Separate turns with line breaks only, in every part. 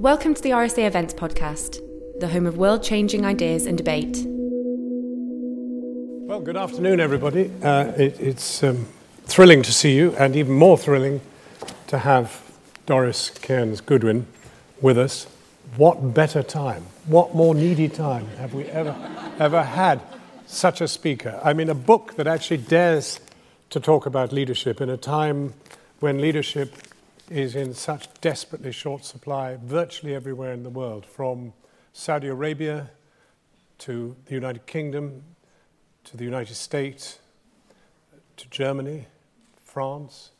Welcome to the RSA Events Podcast, the home of world changing ideas and debate.
Well, good afternoon, everybody. Uh, it, it's um, thrilling to see you, and even more thrilling to have Doris Kearns Goodwin with us. What better time? What more needy time have we ever, ever had such a speaker? I mean, a book that actually dares to talk about leadership in a time when leadership is in such desperately short supply virtually everywhere in the world, from Saudi Arabia to the United Kingdom to the United States, to Germany, France.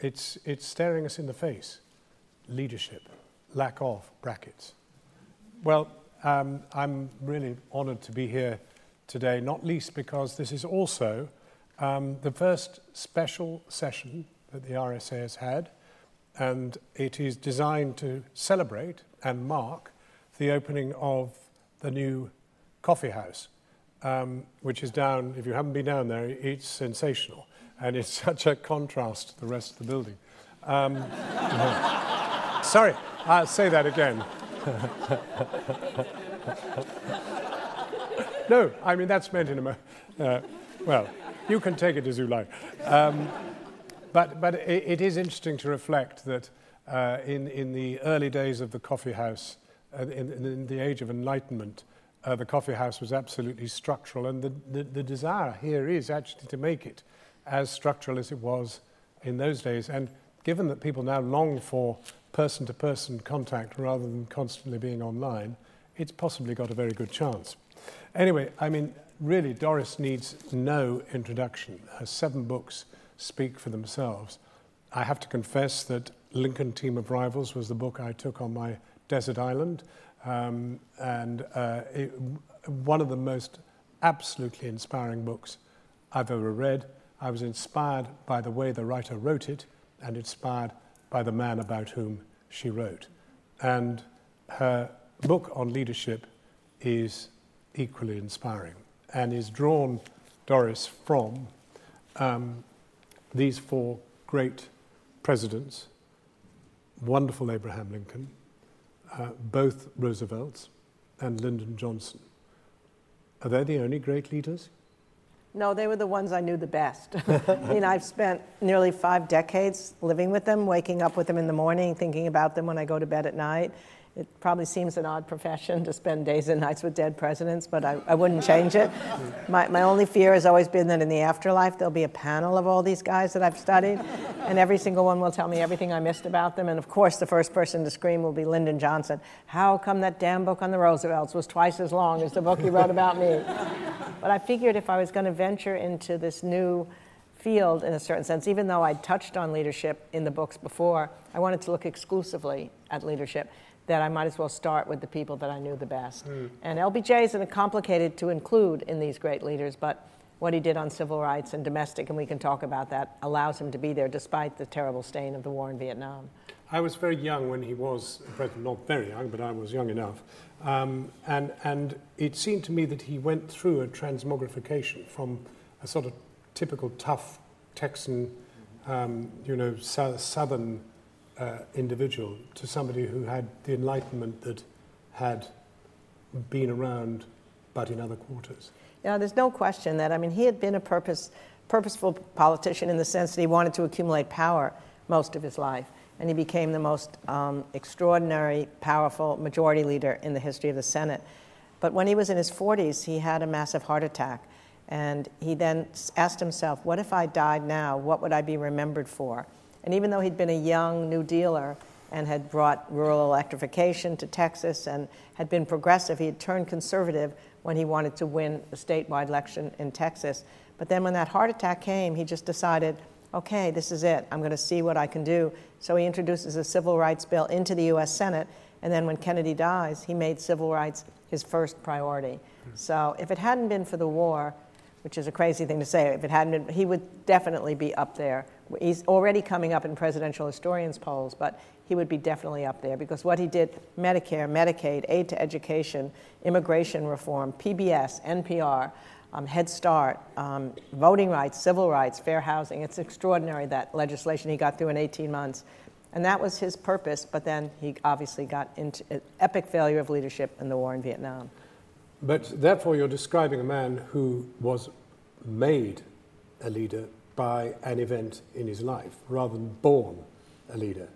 It's, it's staring us in the face. Leadership, lack of brackets. Well, um, I'm really honored to be here today, not least because this is also um, the first special session that the RSA has had, and it is designed to celebrate and mark the opening of the new coffee house um, which is down, if you haven't been down there, it's sensational. And it's such a contrast to the rest of the building. Um, sorry, I'll say that again. no, I mean, that's meant in a. Uh, well, you can take it as you like. Um, but but it, it is interesting to reflect that uh, in, in the early days of the coffee house, uh, in, in the age of enlightenment, uh, the coffee house was absolutely structural. And the, the, the, desire here is actually to make it as structural as it was in those days. And given that people now long for person to person contact rather than constantly being online, it's possibly got a very good chance. Anyway, I mean, really, Doris needs no introduction. Her seven books speak for themselves. I have to confess that Lincoln Team of Rivals was the book I took on my desert island. Um, and uh, it, one of the most absolutely inspiring books I've ever read. I was inspired by the way the writer wrote it and inspired by the man about whom she wrote. And her book on leadership is equally inspiring and is drawn, Doris, from um, these four great presidents wonderful Abraham Lincoln, uh, both Roosevelts and Lyndon Johnson. Are they the only great leaders?
No, they were the ones I knew the best. I mean, I've spent nearly five decades living with them, waking up with them in the morning, thinking about them when I go to bed at night. It probably seems an odd profession to spend days and nights with dead presidents, but I, I wouldn't change it. My, my only fear has always been that in the afterlife there'll be a panel of all these guys that I've studied, and every single one will tell me everything I missed about them. And of course, the first person to scream will be Lyndon Johnson. How come that damn book on the Roosevelts was twice as long as the book he wrote about me? But I figured if I was going to venture into this new field in a certain sense, even though I'd touched on leadership in the books before, I wanted to look exclusively at leadership that I might as well start with the people that I knew the best. Mm. And LBJ isn't complicated to include in these great leaders, but what he did on civil rights and domestic, and we can talk about that, allows him to be there despite the terrible stain of the war in Vietnam.
I was very young when he was president, not very young, but I was young enough. Um, and, and it seemed to me that he went through a transmogrification from a sort of typical tough Texan, um, you know, so- southern uh, individual to somebody who had the enlightenment that had been around but in other quarters.
Yeah, there's no question that, I mean, he had been a purpose, purposeful politician in the sense that he wanted to accumulate power most of his life. And he became the most um, extraordinary, powerful majority leader in the history of the Senate. But when he was in his 40s, he had a massive heart attack. And he then asked himself, What if I died now? What would I be remembered for? And even though he'd been a young New Dealer and had brought rural electrification to Texas and had been progressive, he had turned conservative when he wanted to win the statewide election in Texas. But then when that heart attack came, he just decided, okay, this is it. I'm going to see what I can do. So he introduces a civil rights bill into the U.S. Senate. And then when Kennedy dies, he made civil rights his first priority. Hmm. So if it hadn't been for the war, which is a crazy thing to say, if it hadn't been, he would definitely be up there He's already coming up in presidential historians polls, but he would be definitely up there because what he did Medicare, Medicaid, aid to education, immigration reform, PBS, NPR, um, Head Start, um, voting rights, civil rights, fair housing. It's extraordinary that legislation he got through in 18 months. And that was his purpose, but then he obviously got into an epic failure of leadership in the war in Vietnam.
But therefore, you're describing a man who was made a leader by an event in his life rather than born a leader.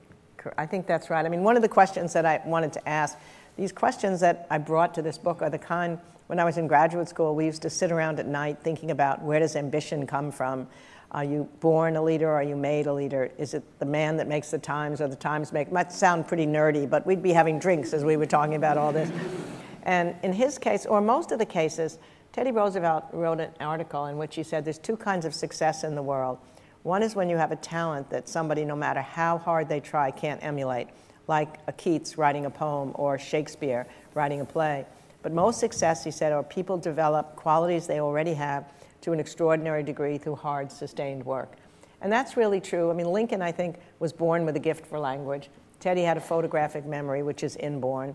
I think that's right. I mean, one of the questions that I wanted to ask, these questions that I brought to this book are the kind, when I was in graduate school, we used to sit around at night thinking about where does ambition come from? Are you born a leader or are you made a leader? Is it the man that makes the times or the times make? It might sound pretty nerdy, but we'd be having drinks as we were talking about all this. And in his case, or most of the cases, Teddy Roosevelt wrote an article in which he said there's two kinds of success in the world. One is when you have a talent that somebody, no matter how hard they try, can't emulate, like a Keats writing a poem or Shakespeare writing a play. But most success, he said, are people develop qualities they already have to an extraordinary degree through hard, sustained work. And that's really true. I mean, Lincoln, I think, was born with a gift for language. Teddy had a photographic memory, which is inborn.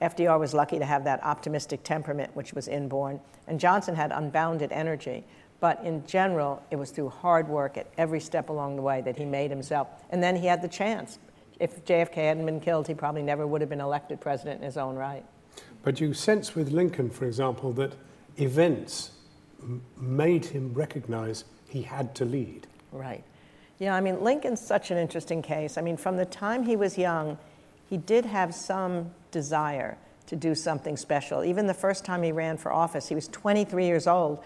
FDR was lucky to have that optimistic temperament, which was inborn. And Johnson had unbounded energy. But in general, it was through hard work at every step along the way that he made himself. And then he had the chance. If JFK hadn't been killed, he probably never would have been elected president in his own right.
But you sense with Lincoln, for example, that events m- made him recognize he had to lead.
Right. Yeah, I mean, Lincoln's such an interesting case. I mean, from the time he was young, he did have some desire to do something special. Even the first time he ran for office, he was 23 years old,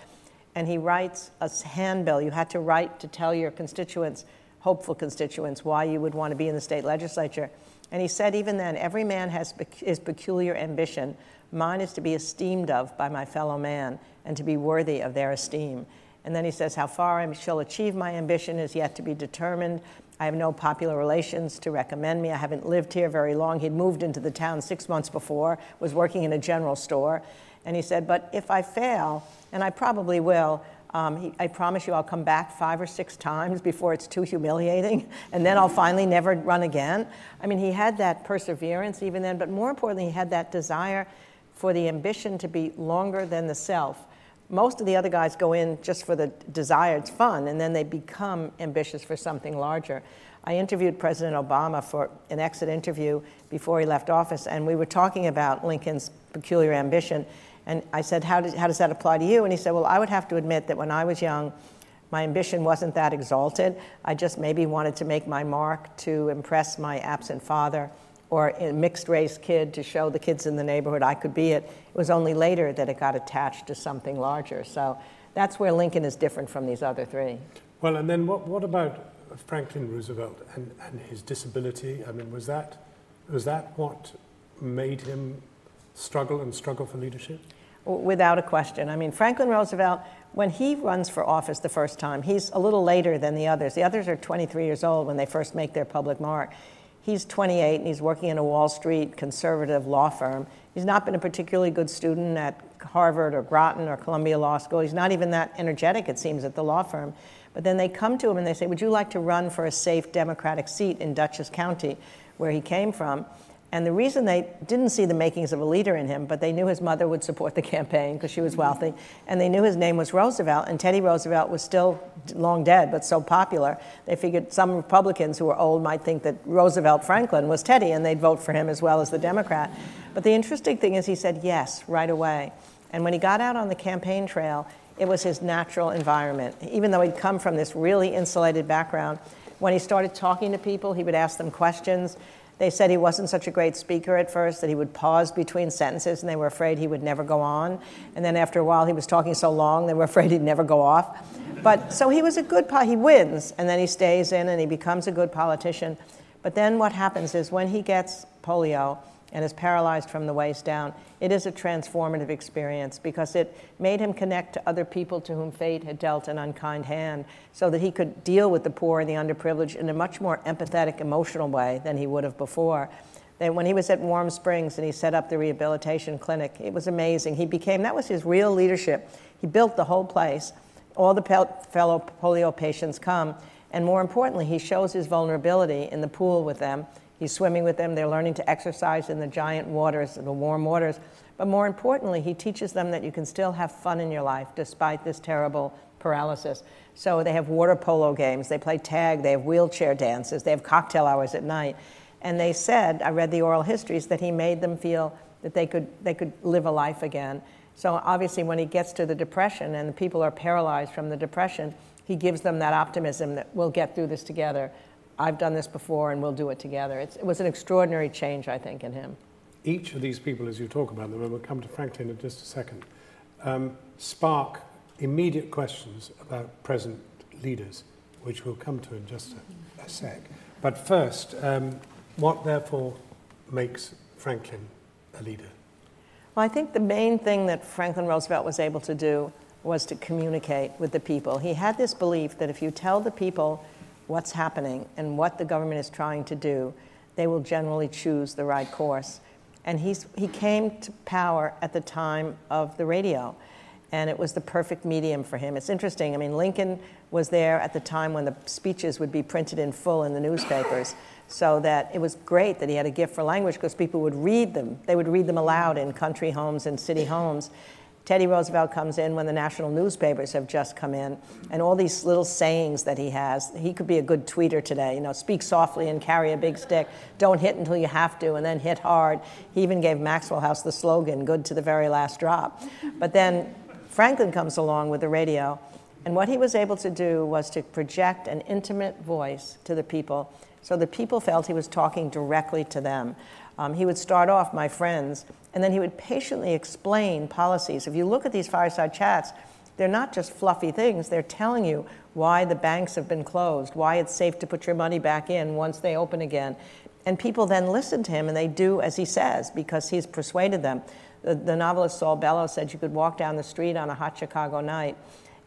and he writes a handbill. You had to write to tell your constituents, hopeful constituents, why you would want to be in the state legislature. And he said, even then, every man has his peculiar ambition. Mine is to be esteemed of by my fellow man and to be worthy of their esteem. And then he says, How far I shall achieve my ambition is yet to be determined. I have no popular relations to recommend me. I haven't lived here very long. He'd moved into the town six months before, was working in a general store. And he said, But if I fail, and I probably will, um, he, I promise you I'll come back five or six times before it's too humiliating, and then I'll finally never run again. I mean, he had that perseverance even then, but more importantly, he had that desire for the ambition to be longer than the self most of the other guys go in just for the desire, it's fun, and then they become ambitious for something larger. I interviewed President Obama for an exit interview before he left office, and we were talking about Lincoln's peculiar ambition. And I said, how, how does that apply to you? And he said, Well, I would have to admit that when I was young, my ambition wasn't that exalted. I just maybe wanted to make my mark to impress my absent father or a mixed race kid to show the kids in the neighborhood I could be it. It was only later that it got attached to something larger. So that's where Lincoln is different from these other three.
Well, and then what, what about Franklin Roosevelt and, and his disability? I mean, was that, was that what made him struggle and struggle for leadership?
Without a question. I mean, Franklin Roosevelt, when he runs for office the first time, he's a little later than the others. The others are 23 years old when they first make their public mark. He's 28 and he's working in a Wall Street conservative law firm. He's not been a particularly good student at Harvard or Groton or Columbia Law School. He's not even that energetic, it seems, at the law firm. But then they come to him and they say, Would you like to run for a safe Democratic seat in Dutchess County, where he came from? And the reason they didn't see the makings of a leader in him, but they knew his mother would support the campaign because she was wealthy, and they knew his name was Roosevelt, and Teddy Roosevelt was still long dead, but so popular, they figured some Republicans who were old might think that Roosevelt Franklin was Teddy, and they'd vote for him as well as the Democrat. But the interesting thing is he said yes right away. And when he got out on the campaign trail, it was his natural environment. Even though he'd come from this really insulated background, when he started talking to people, he would ask them questions. They said he wasn't such a great speaker at first, that he would pause between sentences, and they were afraid he would never go on. And then after a while, he was talking so long, they were afraid he'd never go off. But so he was a good, po- he wins, and then he stays in and he becomes a good politician. But then what happens is when he gets polio, and is paralyzed from the waist down, it is a transformative experience because it made him connect to other people to whom fate had dealt an unkind hand so that he could deal with the poor and the underprivileged in a much more empathetic, emotional way than he would have before. Then when he was at Warm Springs and he set up the rehabilitation clinic, it was amazing. He became, that was his real leadership. He built the whole place. All the fellow polio patients come. And more importantly, he shows his vulnerability in the pool with them He's swimming with them. They're learning to exercise in the giant waters, the warm waters. But more importantly, he teaches them that you can still have fun in your life despite this terrible paralysis. So they have water polo games, they play tag, they have wheelchair dances, they have cocktail hours at night. And they said, I read the oral histories, that he made them feel that they could, they could live a life again. So obviously, when he gets to the depression and the people are paralyzed from the depression, he gives them that optimism that we'll get through this together. I've done this before and we'll do it together. It's, it was an extraordinary change, I think, in him.
Each of these people, as you talk about them, and we'll come to Franklin in just a second, um, spark immediate questions about present leaders, which we'll come to in just a, a sec. But first, um, what therefore makes Franklin a leader?
Well, I think the main thing that Franklin Roosevelt was able to do was to communicate with the people. He had this belief that if you tell the people what's happening and what the government is trying to do, they will generally choose the right course. And he's, he came to power at the time of the radio, and it was the perfect medium for him. It's interesting. I mean, Lincoln was there at the time when the speeches would be printed in full in the newspapers, so that it was great that he had a gift for language because people would read them. They would read them aloud in country homes and city homes. Teddy Roosevelt comes in when the national newspapers have just come in, and all these little sayings that he has. He could be a good tweeter today. You know, speak softly and carry a big stick. Don't hit until you have to, and then hit hard. He even gave Maxwell House the slogan, good to the very last drop. But then Franklin comes along with the radio, and what he was able to do was to project an intimate voice to the people so the people felt he was talking directly to them. Um, he would start off, my friends, and then he would patiently explain policies. If you look at these fireside chats, they're not just fluffy things, they're telling you why the banks have been closed, why it's safe to put your money back in once they open again. And people then listen to him and they do as he says because he's persuaded them. The, the novelist Saul Bellow said you could walk down the street on a hot Chicago night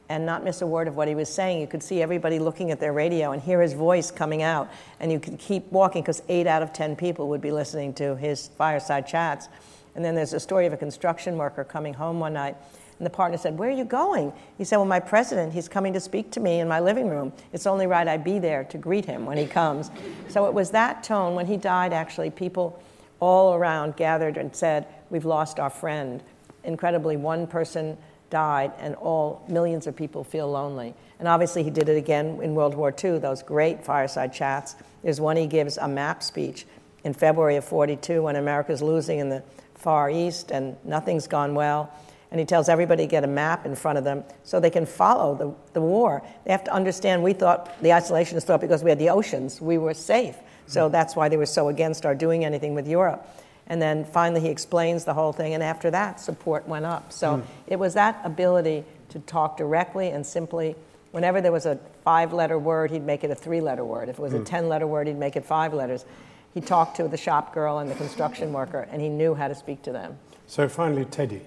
and not miss a word of what he was saying. You could see everybody looking at their radio and hear his voice coming out, and you could keep walking because eight out of 10 people would be listening to his fireside chats. And then there's a story of a construction worker coming home one night, and the partner said, Where are you going? He said, Well, my president, he's coming to speak to me in my living room. It's only right I be there to greet him when he comes. so it was that tone. When he died, actually, people all around gathered and said, We've lost our friend. Incredibly, one person died, and all millions of people feel lonely. And obviously, he did it again in World War II, those great fireside chats. There's one he gives a map speech in February of 42 when America's losing in the Far East and nothing's gone well. And he tells everybody to get a map in front of them so they can follow the, the war. They have to understand we thought, the isolationists thought because we had the oceans, we were safe. So that's why they were so against our doing anything with Europe. And then finally, he explains the whole thing, and after that, support went up. So mm. it was that ability to talk directly and simply. Whenever there was a five letter word, he'd make it a three letter word. If it was mm. a hmm. 10 letter word, he'd make it five letters. He talked to the shop girl and the construction worker, and he knew how to speak to them.
So finally, Teddy.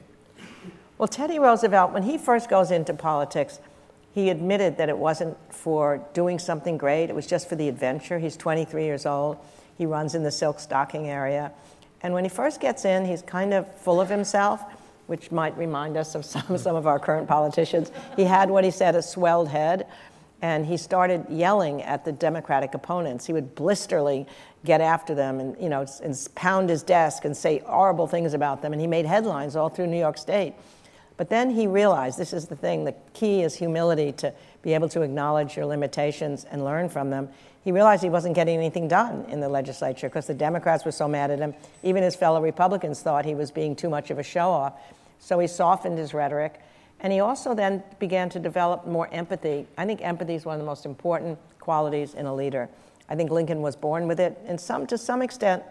Well, Teddy Roosevelt, when he first goes into politics, he admitted that it wasn't for doing something great, it was just for the adventure. He's 23 years old. He runs in the silk stocking area. And when he first gets in, he's kind of full of himself, which might remind us of some, some of our current politicians. He had what he said a swelled head, and he started yelling at the Democratic opponents. He would blisterly get after them and, you know, and pound his desk and say horrible things about them. And he made headlines all through New York State. But then he realized this is the thing the key is humility to be able to acknowledge your limitations and learn from them he realized he wasn't getting anything done in the legislature because the Democrats were so mad at him. Even his fellow Republicans thought he was being too much of a show off. So he softened his rhetoric. And he also then began to develop more empathy. I think empathy is one of the most important qualities in a leader. I think Lincoln was born with it. And some, to some extent,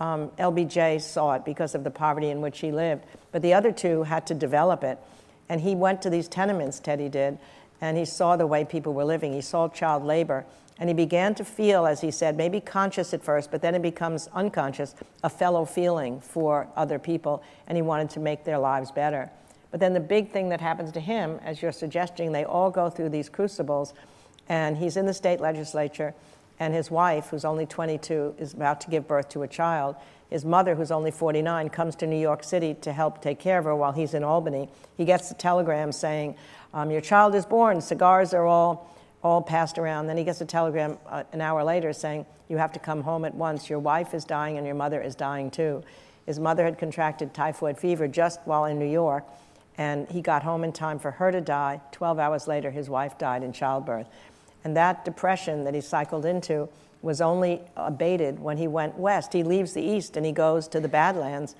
um, LBJ saw it because of the poverty in which he lived. But the other two had to develop it. And he went to these tenements, Teddy did, and he saw the way people were living. He saw child labor. And he began to feel, as he said, maybe conscious at first, but then it becomes unconscious, a fellow feeling for other people, and he wanted to make their lives better. But then the big thing that happens to him, as you're suggesting, they all go through these crucibles, and he's in the state legislature, and his wife, who's only 22, is about to give birth to a child. His mother, who's only 49, comes to New York City to help take care of her while he's in Albany. He gets a telegram saying, um, Your child is born, cigars are all all passed around. Then he gets a telegram uh, an hour later saying, You have to come home at once. Your wife is dying and your mother is dying too. His mother had contracted typhoid fever just while in New York, And he got home in time for her to die. 12 hours later, his wife died in childbirth. And that depression that he cycled into was only abated when he went west. He leaves the east and he goes to the Badlands.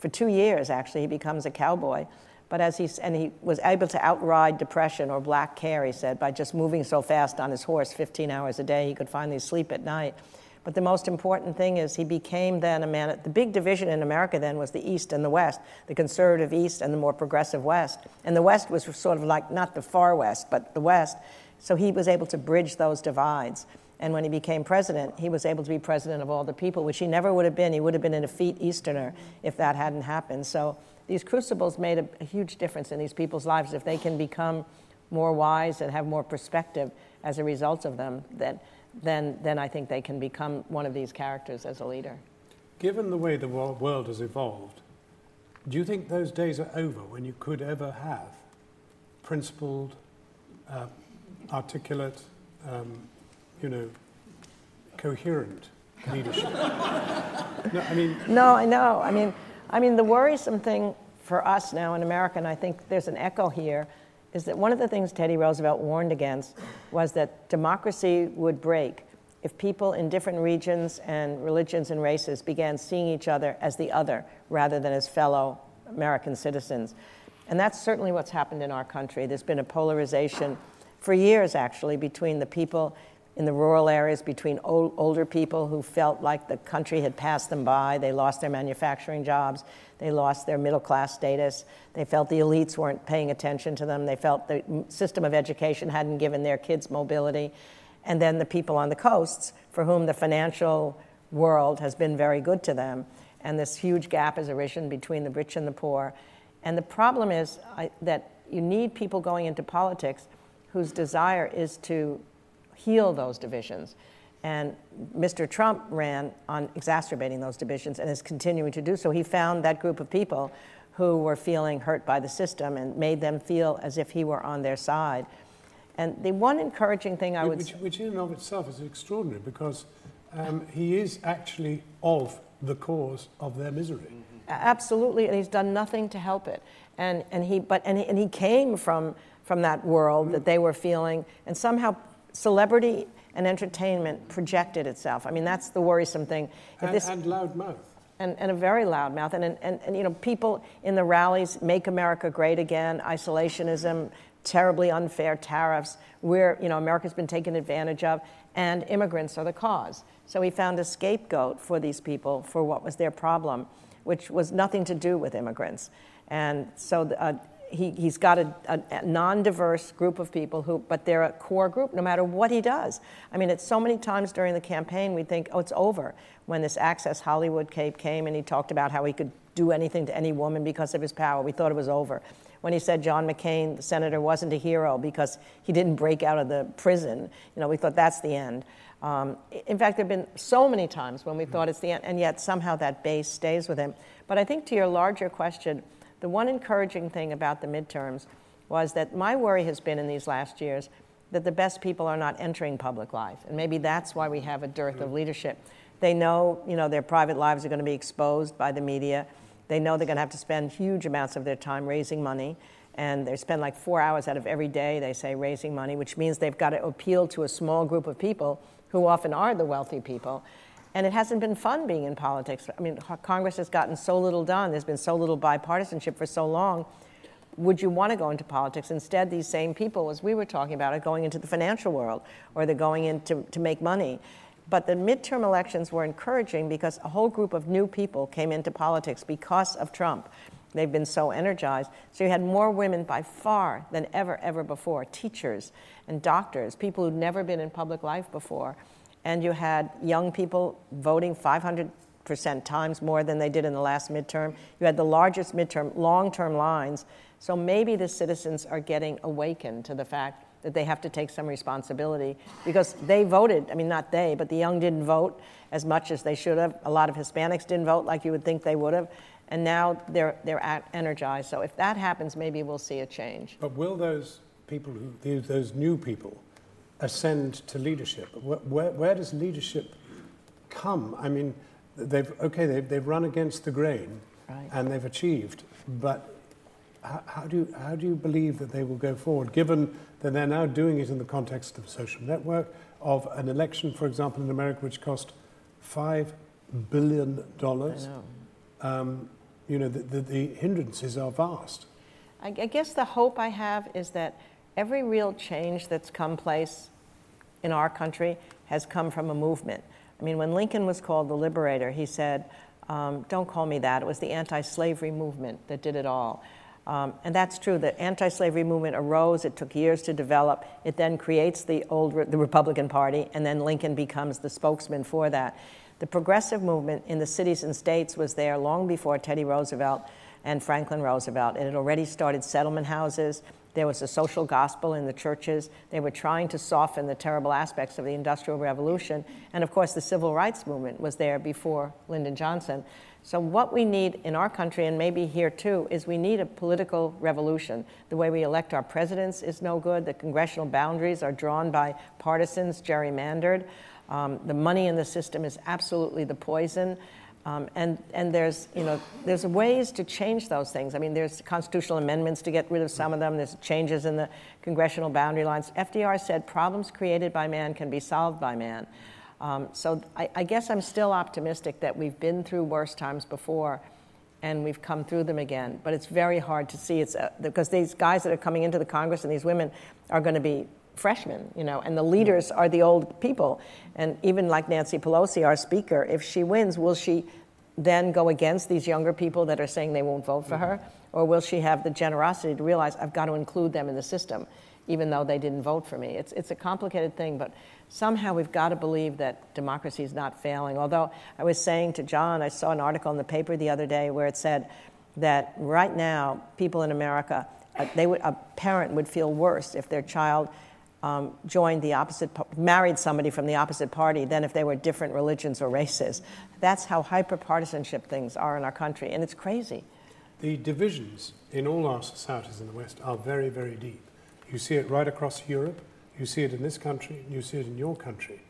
For two years, actually, he becomes a cowboy. But as he, and he was able to outride depression or black care, he said, by just moving so fast on his horse 15 hours a day, he could finally sleep at night. But the most important thing is he became then a man. The big division in America then was the East and the West, the conservative East and the more progressive West. And the West was sort of like not the far West, but the West. So he was able to bridge those divides. And when he became president, he was able to be president of all the people, which he never would have been. He would have been an effete Easterner if that hadn't happened. So these crucibles made a, a huge difference in these people's lives. If they can become more wise and have more perspective as a result of them, then, then, then I think they can become one of these characters as a leader.
Given the way the world has evolved, do you think those days are over when you could ever have principled, uh, articulate, um, you know, coherent leadership? no, I mean.
No, I know. I mean, I mean, the worrisome thing for us now in America, and I think there's an echo here, is that one of the things Teddy Roosevelt warned against was that democracy would break if people in different regions and religions and races began seeing each other as the other rather than as fellow American citizens. And that's certainly what's happened in our country. There's been a polarization for years, actually, between the people in the rural areas, between old, older people who felt like the country had passed them by. They lost their manufacturing jobs, they lost their middle class status, they felt the elites weren't paying attention to them, they felt the system of education hadn't given their kids mobility. And then the people on the coasts, for whom the financial world has been very good to them. And this huge gap has arisen between the rich and the poor. And the problem is I, that you need people going into politics whose desire is to heal those divisions. And Mr. Trump ran on exacerbating those divisions and is continuing to do so. He found that group of people who were feeling hurt by the system and made them feel as if he were on their side. And the one encouraging thing I would
which, which in and of itself is extraordinary because um, he is actually of the cause of their misery. Mm-hmm.
Absolutely, and he's done nothing to help it. And, and, he, but, and, he, and he came from, from that world mm. that they were feeling, and somehow celebrity and entertainment projected itself. I mean, that's the worrisome thing.
And, this, and loud mouth.
And, and, a very loud mouth. And, and, and, you know, people in the rallies, make America great again, isolationism, terribly unfair tariffs, where, you know, America's been taken advantage of, and immigrants are the cause. So he found a scapegoat for these people for what was their problem, which was nothing to do with immigrants. And so uh, he, he's got a, a, a non-diverse group of people who, but they're a core group no matter what he does. I mean, it's so many times during the campaign we think, oh, it's over. When this Access Hollywood cape came and he talked about how he could do anything to any woman because of his power, we thought it was over. When he said John McCain, the senator, wasn't a hero because he didn't break out of the prison, you know, we thought that's the end. Um, in fact, there have been so many times when we thought it's the end, and yet somehow that base stays with him. But I think to your larger question, the one encouraging thing about the midterms was that my worry has been in these last years that the best people are not entering public life. And maybe that's why we have a dearth of mm. leadership. They know, you know, their private lives are going to be exposed by the media. They know they're going to have to spend huge amounts of their time raising money. And they spend like four hours out of every day, they say, raising money, which means they've got to appeal to a small group of people who often are the wealthy people. And it hasn't been fun being in politics. I mean, Congress has gotten so little done. There's been so little bipartisanship for so long. Would you want to go into politics? Instead, these same people, as we were talking about, are going into the financial world or they're going in to, to make money. But the midterm elections were encouraging because a whole group of new people came into politics because of Trump. They've been so energized. So you had more women by far than ever, ever before teachers and doctors, people who'd never been in public life before and you had young people voting 500% times more than they did in the last midterm. You had the largest midterm, long term lines. So maybe the citizens are getting awakened to the fact that they have to take some responsibility because they voted. I mean, not they, but the young didn't vote as much as they should have. A lot of Hispanics didn't vote like you would think they would have. And now they're, they're energized. So if that happens, maybe we'll see a change.
But will those people, who, those new people, ascend to leadership? Where, where, where, does leadership come? I mean, they've, okay, they've, they've run against the grain
right.
and they've achieved, but how, how, do you, how do you believe that they will go forward, given that they're now doing it in the context of a social network, of an election, for example, in America, which cost $5 billion? Um, you know, the, the, the hindrances are vast.
I, I guess the hope I have is that every real change that's come place in our country has come from a movement. I mean, when Lincoln was called the liberator, he said, um, Don't call me that. It was the anti slavery movement that did it all. Um, and that's true. The anti-slavery movement arose. It took years to develop. It then creates the old the Republican Party, and then Lincoln becomes the spokesman for that. The progressive movement in the cities and states was there long before Teddy Roosevelt and Franklin Roosevelt. It had already started settlement houses. There was a social gospel in the churches. They were trying to soften the terrible aspects of the Industrial Revolution. And of course, the civil rights movement was there before Lyndon Johnson. So, what we need in our country, and maybe here too, is we need a political revolution. The way we elect our presidents is no good. The congressional boundaries are drawn by partisans, gerrymandered. Um, the money in the system is absolutely the poison. Um, and and there's, you know, there's ways to change those things. I mean, there's constitutional amendments to get rid of some of them. There's changes in the congressional boundary lines. FDR said problems created by man can be solved by man. Um, so I, I, guess I'm still optimistic that we've been through worse times before and we've come through them again. But it's very hard to see. It's uh, because these guys that are coming into the Congress and these women are going to be freshmen, you know, and the leaders are the old people. And even like Nancy Pelosi, our speaker, if she wins, will she then go against these younger people that are saying they won't vote for her? Or will she have the generosity to realize I've got to include them in the system, even though they didn't vote for me? It's, it's a complicated thing, but somehow we've got to believe that democracy is not failing. Although I was saying to John, I saw an article in the paper the other day where it said that right now, people in America, uh, they would, a parent would feel worse if their child um, joined the opposite, married somebody from the opposite party than if they were different religions or races. That's how hyper-partisanship things are in our country, and it's crazy.
The divisions in all our societies in the West are very, very deep. You see it right across Europe, you see it in this country, you see it in your country.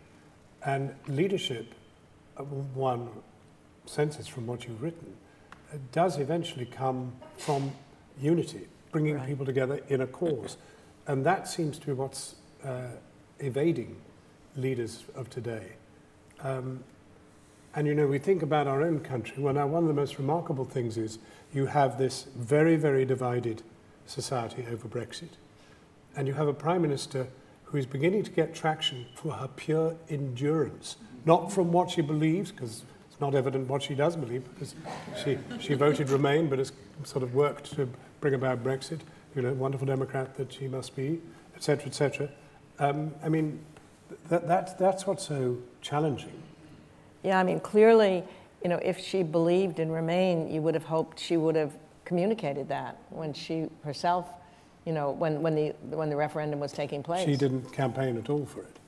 And leadership, uh, one senses from what you've written, uh, does eventually come from unity, bringing right. people together in a cause. And that seems to be what's uh, evading leaders of today. Um, and you know, we think about our own country. Well, now, one of the most remarkable things is you have this very, very divided society over Brexit. And you have a prime minister who is beginning to get traction for her pure endurance, not from what she believes, because it's not evident what she does believe, because she, she voted Remain, but has sort of worked to bring about Brexit. You know, wonderful Democrat that she must be, etc., etc. Um, I mean, that, that, that's what's so challenging.
Yeah, I mean, clearly, you know, if she believed in Remain, you would have hoped she would have communicated that when she herself you know, when, when, the, when the referendum was taking place.
She didn't campaign at all for it.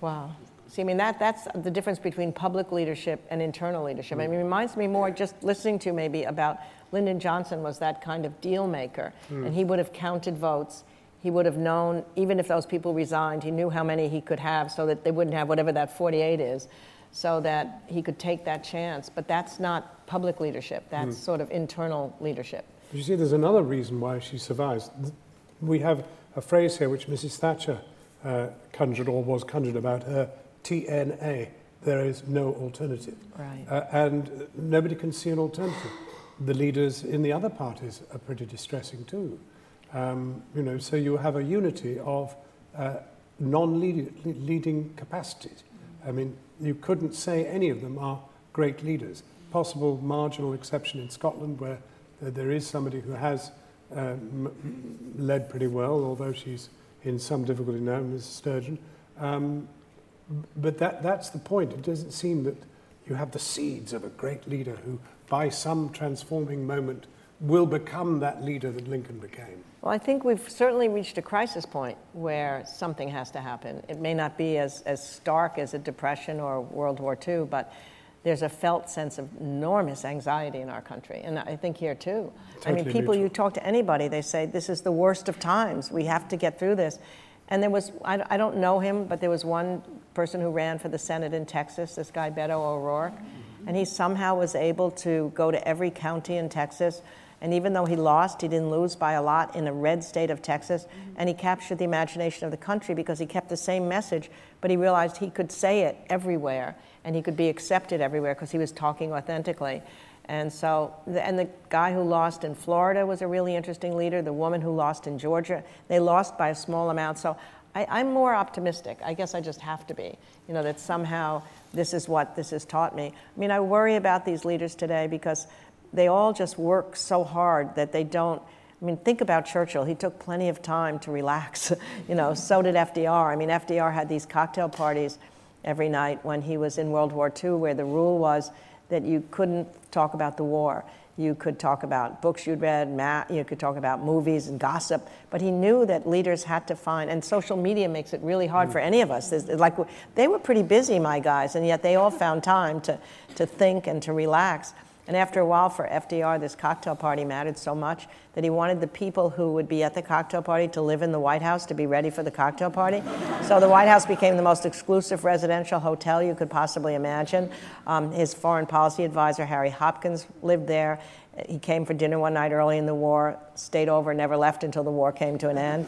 Wow. See, I mean, that, that's the difference between public leadership and internal leadership. Mm. I mean, it reminds me more just listening to maybe about Lyndon Johnson was that kind of deal maker, mm. and he would have counted votes. He would have known, even if those people resigned, he knew how many he could have so that they wouldn't have whatever that 48 is, so that he could take that chance. But that's not public leadership, that's mm. sort of internal leadership.
You see, there's another reason why she survives. We have a phrase here which Mrs. Thatcher uh, conjured or was conjured about her TINA. There is no alternative.
Right.
Uh, and nobody can see an alternative. The leaders in the other parties are pretty distressing too. Um, you know, so you have a unity of uh, non-leading capacities. I mean, you couldn't say any of them are great leaders. Possible marginal exception in Scotland where there is somebody who has um, led pretty well, although she's in some difficulty now, Mrs. Sturgeon. Um, but that, that's the point. It doesn't seem that you have the seeds of a great leader who, by some transforming moment, will become that leader that Lincoln became.
Well, I think we've certainly reached a crisis point where something has to happen. It may not be as, as stark as a depression or World War II, but there's a felt sense of enormous anxiety in our country, and I think here too. Totally I mean, people, you talk to anybody, they say, this is the worst of times. We have to get through this. And there was, I, I don't know him, but there was one person who ran for the Senate in Texas, this guy, Beto O'Rourke, and he somehow was able to go to every county in Texas And even though he lost, he didn't lose by a lot in a red state of Texas. And he captured the imagination of the country because he kept the same message, but he realized he could say it everywhere and he could be accepted everywhere because he was talking authentically. And so, and the guy who lost in Florida was a really interesting leader. The woman who lost in Georgia, they lost by a small amount. So I, am more optimistic. I guess I just have to be, you know, that somehow this is what this has taught me. I mean, I worry about these leaders today because they all just work so hard that they don't. I mean, think about Churchill. He took plenty of time to relax. you know, so did FDR. I mean, FDR had these cocktail parties every night when he was in World War II, where the rule was that you couldn't talk about the war. You could talk about books you'd read, you could talk about movies and gossip, but he knew that leaders had to find, and social media makes it really hard for any of us. Like they were pretty busy, my guys, and yet they all found time to, to think and to relax. And after a while, for FDR, this cocktail party mattered so much that he wanted the people who would be at the cocktail party to live in the White House to be ready for the cocktail party. So the White House became the most exclusive residential hotel you could possibly imagine. Um, his foreign policy advisor, Harry Hopkins, lived there. He came for dinner one night early in the war, stayed over, never left until the war came to an end.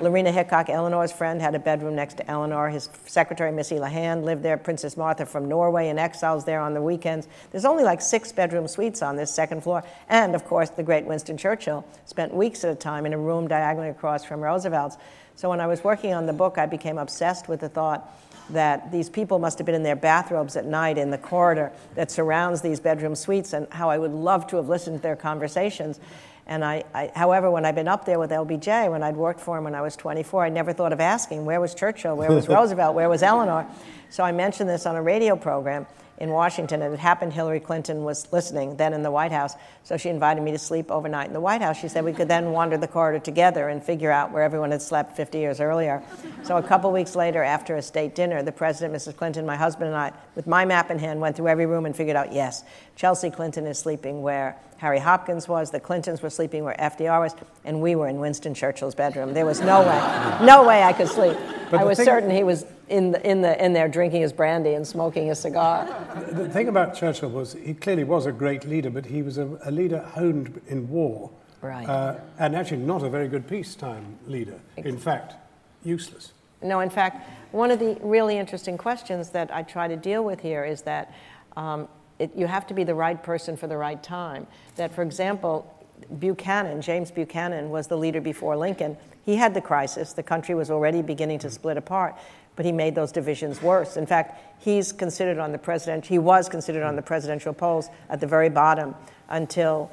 Lorena Hickok, Eleanor's friend, had a bedroom next to Eleanor. His secretary, Missy Lehand, lived there. Princess Martha from Norway in exiles there on the weekends. There's only like six bedroom suites on this second floor. And of course, the great Winston Churchill spent weeks at a time in a room diagonally across from Roosevelt's. So when I was working on the book, I became obsessed with the thought that these people must have been in their bathrobes at night in the corridor that surrounds these bedroom suites, and how I would love to have listened to their conversations. And I, I, however, when I've been up there with LBJ, when I'd worked for him when I was 24, I never thought of asking where was Churchill, where was Roosevelt, where was Eleanor. So I mentioned this on a radio program, in Washington, and it happened Hillary Clinton was listening then in the White House. So she invited me to sleep overnight in the White House. She said we could then wander the corridor together and figure out where everyone had slept 50 years earlier. So a couple weeks later, after a state dinner, the president, Mrs. Clinton, my husband, and I, with my map in hand, went through every room and figured out yes, Chelsea Clinton is sleeping where Harry Hopkins was, the Clintons were sleeping where FDR was, and we were in Winston Churchill's bedroom. There was no way, no way I could sleep. But I was certain he was in, the, in, the, in there drinking his brandy and smoking his cigar.
The thing about Churchill was he clearly was a great leader, but he was a, a leader honed in war.
Right.
Uh, and actually not a very good peacetime leader. In fact, useless.
No, in fact, one of the really interesting questions that I try to deal with here is that um, it, you have to be the right person for the right time. That, for example, Buchanan, James Buchanan, was the leader before Lincoln. He had the crisis. The country was already beginning to split apart, but he made those divisions worse. In fact, he's considered on the president. He was considered on the presidential polls at the very bottom until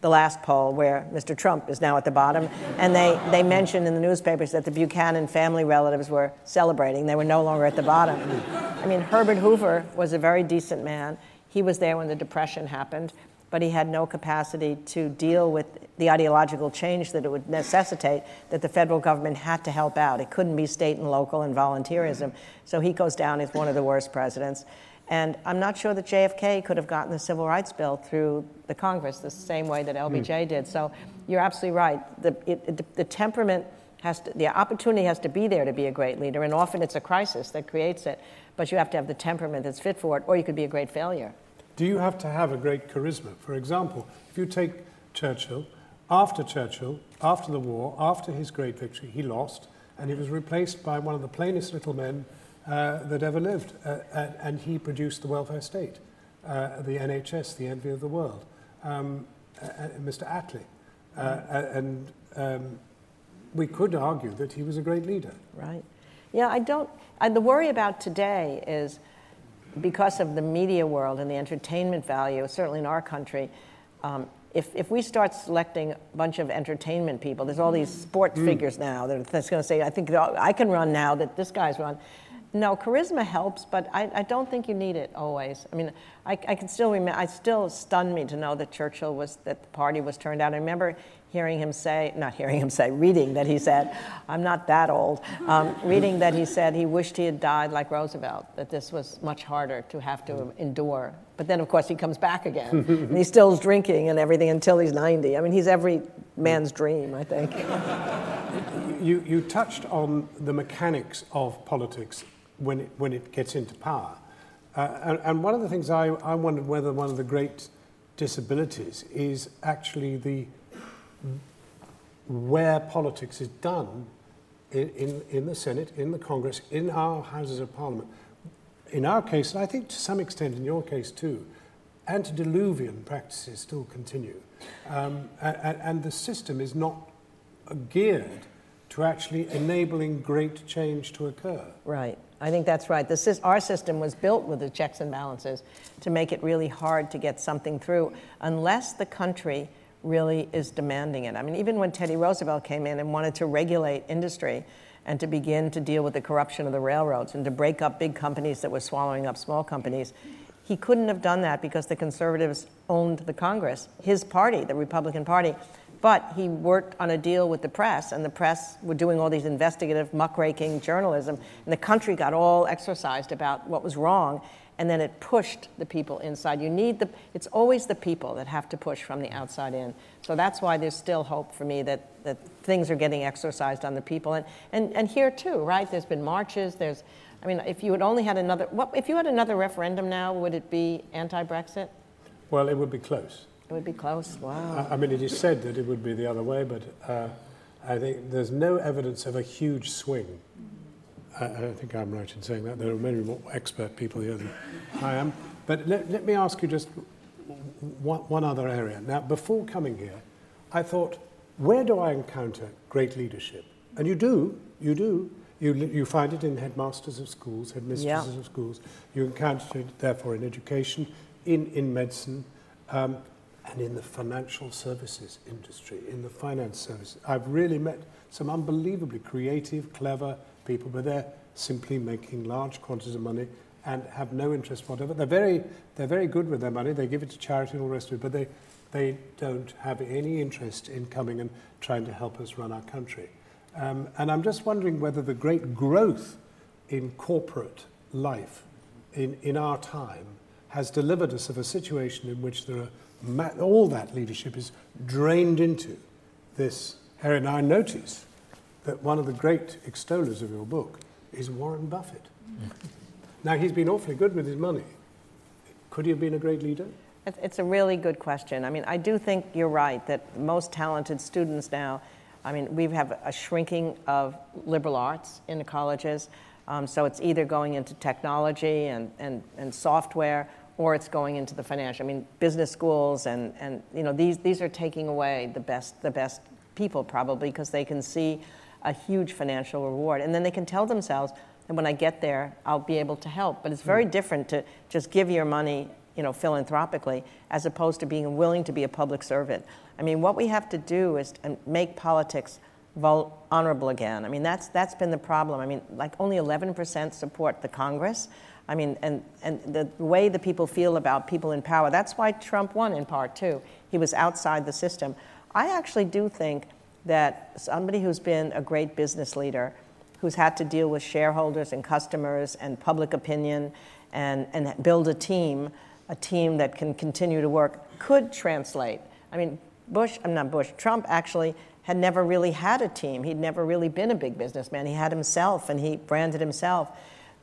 the last poll, where Mr. Trump is now at the bottom. And they, they mentioned in the newspapers that the Buchanan family relatives were celebrating. They were no longer at the bottom. I mean, Herbert Hoover was a very decent man. He was there when the Depression happened, but he had no capacity to deal with the ideological change that it would necessitate that the federal government had to help out. It couldn't be state and local and volunteerism. So he goes down as one of the worst presidents. And I'm not sure that JFK could have gotten the civil rights bill through the Congress the same way that LBJ mm. did. So you're absolutely right. The, it, it, the temperament has to, the opportunity has to be there to be a great leader, and often it's a crisis that creates it. But you have to have the temperament that's fit for it, or you could be a great failure.
Do you have to have a great charisma? For example, if you take Churchill, after Churchill, after the war, after his great victory, he lost, and he was replaced by one of the plainest little men uh, that ever lived, uh, and he produced the welfare state, uh, the NHS, the envy of the world, um, Mr. Attlee. Uh, and um, we could argue that he was a great leader.
Right. Yeah, I don't. The worry about today is because of the media world and the entertainment value, certainly in our country, um, if, if we start selecting a bunch of entertainment people, there's all these sports mm. figures now that, that's going to say, I think I can run now that this guy's run. No, charisma helps, but I, I don't think you need it always. I mean, I, I can still remember, I still stunned me to know that Churchill was, that the party was turned out. I remember hearing him say, not hearing him say, reading that he said, I'm not that old, um, reading that he said he wished he had died like Roosevelt, that this was much harder to have to endure. But then, of course, he comes back again, and he still's drinking and everything until he's 90. I mean, he's every man's dream, I think.
You, you touched on the mechanics of politics when it, when it gets into power. Uh, and, and, one of the things I, I wondered whether one of the great disabilities is actually the where politics is done in, in, in the Senate, in the Congress, in our Houses of Parliament. In our case, and I think to some extent in your case too, antediluvian practices still continue. Um, and, and the system is not geared to actually enabling great change to occur.
Right. I think that's right. The, our system was built with the checks and balances to make it really hard to get something through unless the country really is demanding it. I mean, even when Teddy Roosevelt came in and wanted to regulate industry and to begin to deal with the corruption of the railroads and to break up big companies that were swallowing up small companies, he couldn't have done that because the conservatives owned the Congress, his party, the Republican Party. But he worked on a deal with the press, and the press were doing all these investigative, muckraking journalism, and the country got all exercised about what was wrong and then it pushed the people inside. You need the, it's always the people that have to push from the outside in. So that's why there's still hope for me that, that things are getting exercised on the people. And, and, and here too, right? There's been marches, there's, I mean, if you had only had another, what, if you had another referendum now, would it be anti-Brexit?
Well, it would be close.
It would be close, wow.
I, I mean, it is said that it would be the other way, but uh, I think there's no evidence of a huge swing I, I think I'm right in saying that. There are many more expert people here than I am. But let, let me ask you just one, one other area. Now, before coming here, I thought, where do I encounter great leadership? And you do, you do. You, you find it in headmasters of schools, headmistresses yeah. of schools. You encounter it, therefore, in education, in, in medicine, um, and in the financial services industry, in the finance services. I've really met some unbelievably creative, clever, people, but they're simply making large quantities of money and have no interest whatever. They're very, they're very good with their money. They give it to charity and all the rest of it, but they, they don't have any interest in coming and trying to help us run our country. Um, and I'm just wondering whether the great growth in corporate life in, in our time has delivered us of a situation in which there are ma- all that leadership is drained into this area. Now, I notice that one of the great extollers of your book is Warren Buffett. now, he's been awfully good with his money. Could he have been a great leader?
It's a really good question. I mean, I do think you're right that most talented students now, I mean, we have a shrinking of liberal arts in the colleges. Um, so it's either going into technology and, and, and software or it's going into the financial. I mean, business schools and, and you know, these, these are taking away the best, the best people probably because they can see a huge financial reward. And then they can tell themselves that when I get there, I'll be able to help. But it's very mm. different to just give your money, you know, philanthropically, as opposed to being willing to be a public servant. I mean, what we have to do is make politics honorable again. I mean, that's, that's been the problem. I mean, like only 11% support the Congress. I mean, and, and the way the people feel about people in power, that's why Trump won in part too. He was outside the system. I actually do think that somebody who's been a great business leader, who's had to deal with shareholders and customers and public opinion and, and build a team, a team that can continue to work, could translate. I mean, Bush, I'm not Bush, Trump actually had never really had a team. He'd never really been a big businessman. He had himself and he branded himself.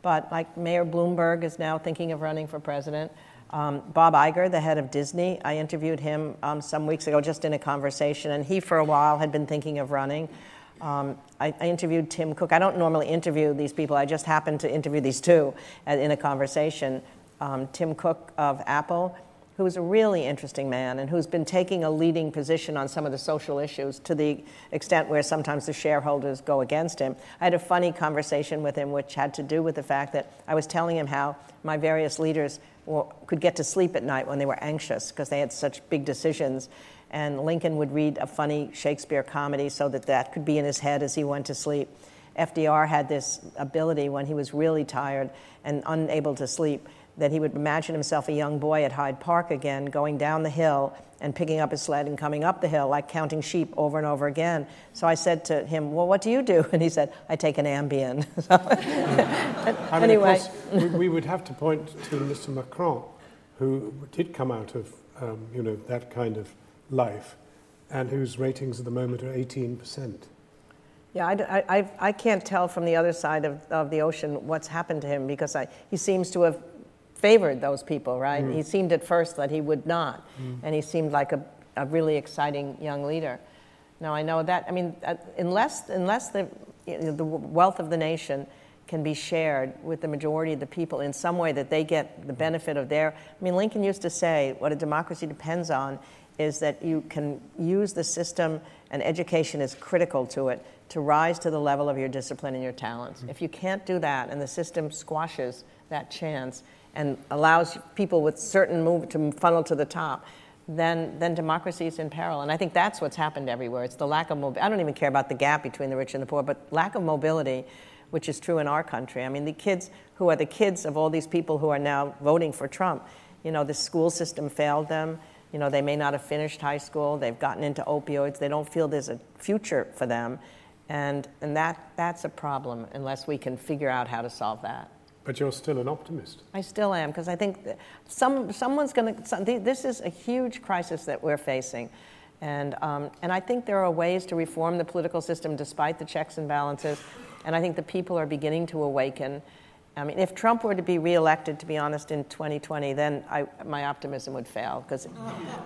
But like Mayor Bloomberg is now thinking of running for president. Um, Bob Iger, the head of Disney, I interviewed him um, some weeks ago just in a conversation, and he for a while had been thinking of running. Um, I, I, interviewed Tim Cook. I don't normally interview these people, I just happened to interview these two in a conversation. Um, Tim Cook of Apple, who's a really interesting man and who's been taking a leading position on some of the social issues to the extent where sometimes the shareholders go against him. I had a funny conversation with him, which had to do with the fact that I was telling him how my various leaders could get to sleep at night when they were anxious because they had such big decisions. And Lincoln would read a funny Shakespeare comedy so that that could be in his head as he went to sleep. FDR had this ability when he was really tired and unable to sleep that he would imagine himself a young boy at Hyde Park again, going down the hill and picking up his sled and coming up the hill, like counting sheep over and over again. So I said to him, Well, what do you do? And he said, I take an Ambien.
I mean, anyway. we, we, would have to point to Mr. Macron, who did come out of um, you know, that kind of life and whose ratings at the moment are 18%.
Yeah, I, I, I can't tell from the other side of, of the ocean what's happened to him because I, he seems to have favored those people, right? Mm. He seemed at first that he would not, mm. and he seemed like a, a really exciting young leader. Now I know that. I mean, uh, unless unless the you know, the wealth of the nation can be shared with the majority of the people in some way that they get the benefit of their. I mean, Lincoln used to say, what a democracy depends on is that you can use the system, and education is critical to it, to rise to the level of your discipline and your talents. Mm-hmm. If you can't do that and the system squashes that chance and allows people with certain move to funnel to the top, then, then democracy is in peril. And I think that's what's happened everywhere. It's the lack of mobility. I don't even care about the gap between the rich and the poor, but lack of mobility, which is true in our country. I mean, the kids who are the kids of all these people who are now voting for Trump, you know, the school system failed them. You know, they may not have finished high school. They've gotten into opioids. They don't feel there's a future for them. And, and that, that's a problem unless we can figure out how to solve that.
But you're still an optimist.
I still am because I think some someone's going to. Some, this is a huge crisis that we're facing, and um, and I think there are ways to reform the political system despite the checks and balances, and I think the people are beginning to awaken. I mean, if Trump were to be reelected, to be honest, in 2020, then I, my optimism would fail. Because,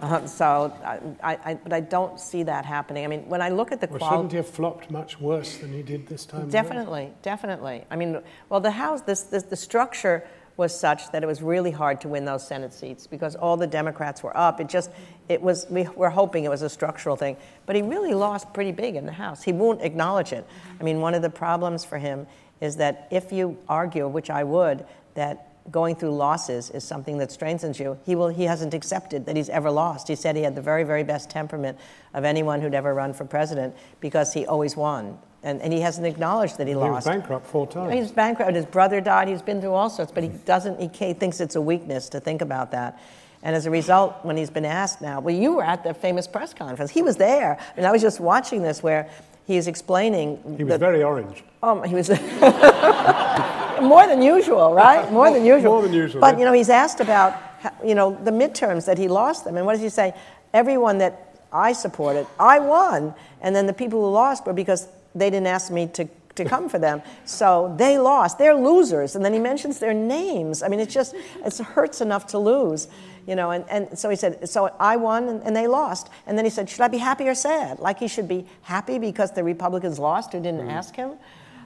uh, so, I, I, but I don't see that happening. I mean, when I look at the
well, shouldn't he have flopped much worse than he did this time?
Definitely, definitely. I mean, well, the House, this, this, the structure was such that it was really hard to win those Senate seats because all the Democrats were up. It just, it was, we were hoping it was a structural thing. But he really lost pretty big in the House. He won't acknowledge it. I mean, one of the problems for him is that if you argue, which I would, that going through losses is something that strengthens you, he, will, he hasn't accepted that he's ever lost. He said he had the very, very best temperament of anyone who'd ever run for president because he always won. And, and he hasn't acknowledged that he,
he
lost.
He was bankrupt four times.
He's bankrupt. His brother died. He's been through all sorts, but he doesn't. He thinks it's a weakness to think about that. And as a result, when he's been asked now, well, you were at the famous press conference. He was there. And I was just watching this where he is explaining.
He was that, very orange.
Oh, he was more than usual, right? More than usual.
More than usual.
But you know, he's asked about you know the midterms that he lost them, and what does he say? Everyone that I supported, I won, and then the people who lost were because they didn't ask me to to come for them. So they lost. They're losers. And then he mentions their names. I mean, it's just, it hurts enough to lose, you know. And, and so he said, so I won and, and they lost. And then he said, should I be happy or sad? Like he should be happy because the Republicans lost who didn't mm. ask him.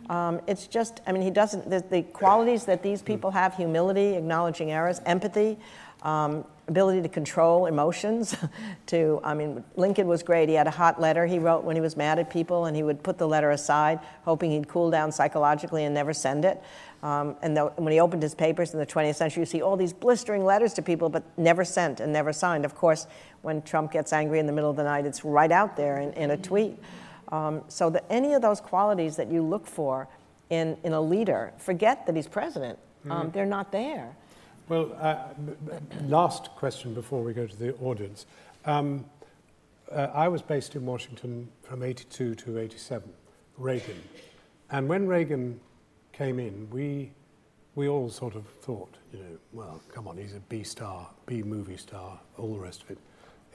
Um, it's just, I mean, he doesn't, the, the, qualities that these people have humility, acknowledging errors, empathy, um, ability to control emotions. to, I mean, Lincoln was great. He had a hot letter he wrote when he was mad at people, and he would put the letter aside, hoping he'd cool down psychologically and never send it. Um, and the, when he opened his papers in the 20th century, you see all these blistering letters to people, but never sent and never signed. Of course, when Trump gets angry in the middle of the night, it's right out there in, in a tweet. Um, so that any of those qualities that you look for in, in a leader, forget that he's president. Um, mm. They're not there.
Well, uh, last question before we go to the audience. Um, uh, I was based in Washington from 82 to 87, Reagan. And when Reagan came in, we, we all sort of thought, you know, well, come on, he's a B star, B movie star, all the rest of it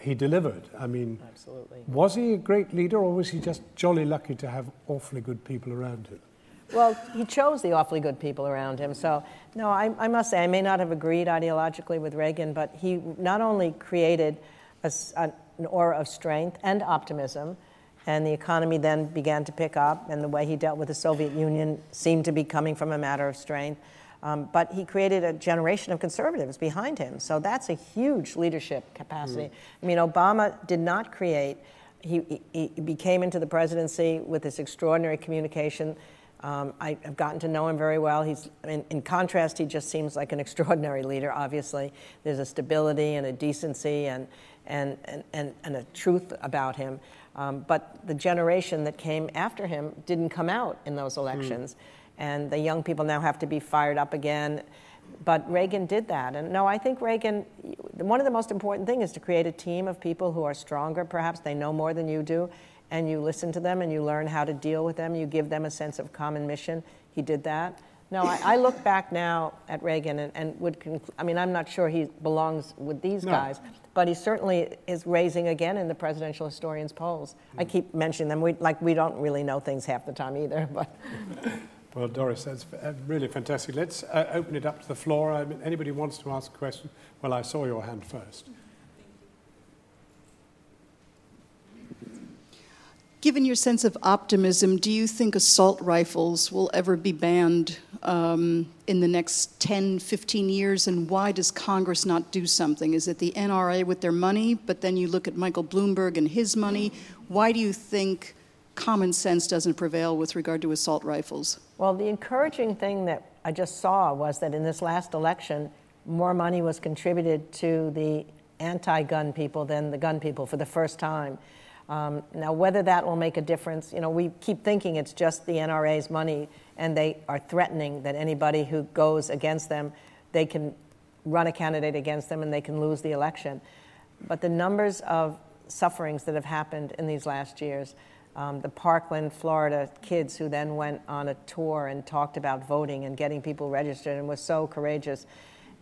he delivered. I mean,
Absolutely.
was he a great leader or was he just jolly lucky to have awfully good people around him?
Well, he chose the awfully good people around him. So, no, I, I must say, I may not have agreed ideologically with Reagan, but he not only created a, an aura of strength and optimism, and the economy then began to pick up, and the way he dealt with the Soviet Union seemed to be coming from a matter of strength. Um, but he created a generation of conservatives behind him. So that's a huge leadership capacity. Mm. I mean, Obama did not create, he, he, he came into the presidency with this extraordinary communication. Um, I, have gotten to know him very well. He's, in, in, contrast, he just seems like an extraordinary leader, obviously. There's a stability and a decency and, and, and, and, and a truth about him. Um, but the generation that came after him didn't come out in those elections. Mm and the young people now have to be fired up again. But Reagan did that. And no, I think Reagan, one of the most important things is to create a team of people who are stronger, perhaps they know more than you do, and you listen to them and you learn how to deal with them. You give them a sense of common mission. He did that. No, I, I look back now at Reagan and, and would, conclu- I mean, I'm not sure he belongs with these no. guys, but he certainly is raising again in the presidential historians' polls. Mm. I keep mentioning them, we, like we don't really know things half the time either. But
Well, Doris, that's uh, really fantastic. Let's uh, open it up to the floor. I mean, anybody wants to ask a question? Well, I saw your hand first.
Given your sense of optimism, do you think assault rifles will ever be banned um, in the next 10, 15 years? And why does Congress not do something? Is it the NRA with their money, but then you look at Michael Bloomberg and his money? Why do you think common sense doesn't prevail with regard to assault rifles?
Well, the encouraging thing that I just saw was that in this last election, more money was contributed to the anti gun people than the gun people for the first time. Um, now, whether that will make a difference, you know, we keep thinking it's just the NRA's money, and they are threatening that anybody who goes against them, they can run a candidate against them and they can lose the election. But the numbers of sufferings that have happened in these last years, um, the Parkland, Florida kids who then went on a tour and talked about voting and getting people registered and was so courageous.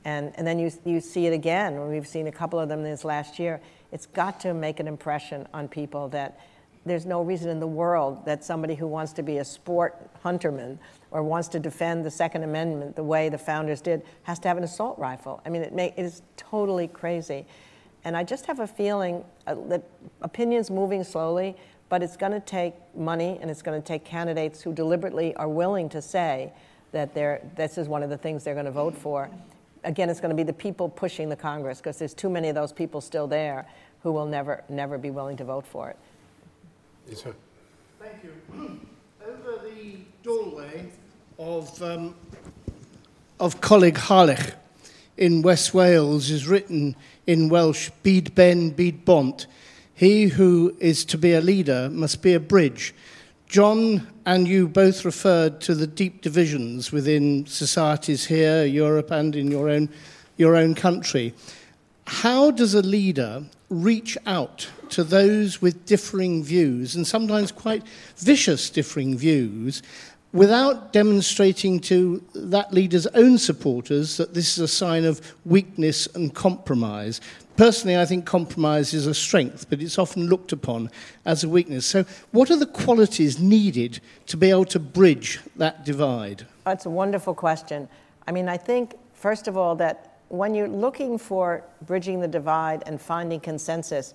And, and then you, you see it again. We've seen a couple of them this last year. It's got to make an impression on people that there's no reason in the world that somebody who wants to be a sport hunterman or wants to defend the Second Amendment the way the founders did has to have an assault rifle. I mean, it, may, it is totally crazy. And I just have a feeling uh, that opinions moving slowly, but it's going to take money and it's going to take candidates who deliberately are willing to say that this is one of the things they're going to vote for. Again, it's going to be the people pushing the Congress because there's too many of those people still there who will never, never be willing to vote for it.
Yes, sir.
Thank you. Over the doorway of, um, of Coleg Harlech in West Wales is written in Welsh, Byd Ben, Byd Bont, he who is to be a leader must be a bridge. John and you both referred to the deep divisions within societies here, Europe, and in your own, your own country. How does a leader reach out to those with differing views, and sometimes quite vicious differing views, without demonstrating to that leader's own supporters that this is a sign of weakness and compromise? Personally, I think compromise is a strength, but it's often looked upon as a weakness. So, what are the qualities needed to be able to bridge that divide?
That's a wonderful question. I mean, I think, first of all, that when you're looking for bridging the divide and finding consensus,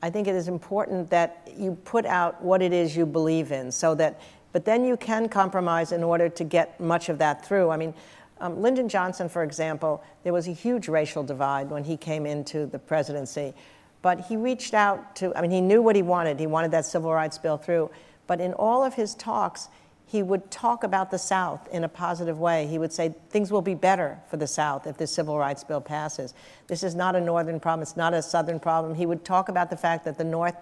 I think it is important that you put out what it is you believe in so that, but then you can compromise in order to get much of that through. I mean, um, Lyndon Johnson, for example, there was a huge racial divide when he came into the presidency. But he reached out to, I mean, he knew what he wanted. He wanted that civil rights bill through. But in all of his talks, he would talk about the South in a positive way. He would say things will be better for the South if this civil rights bill passes. This is not a Northern problem, it's not a Southern problem. He would talk about the fact that the North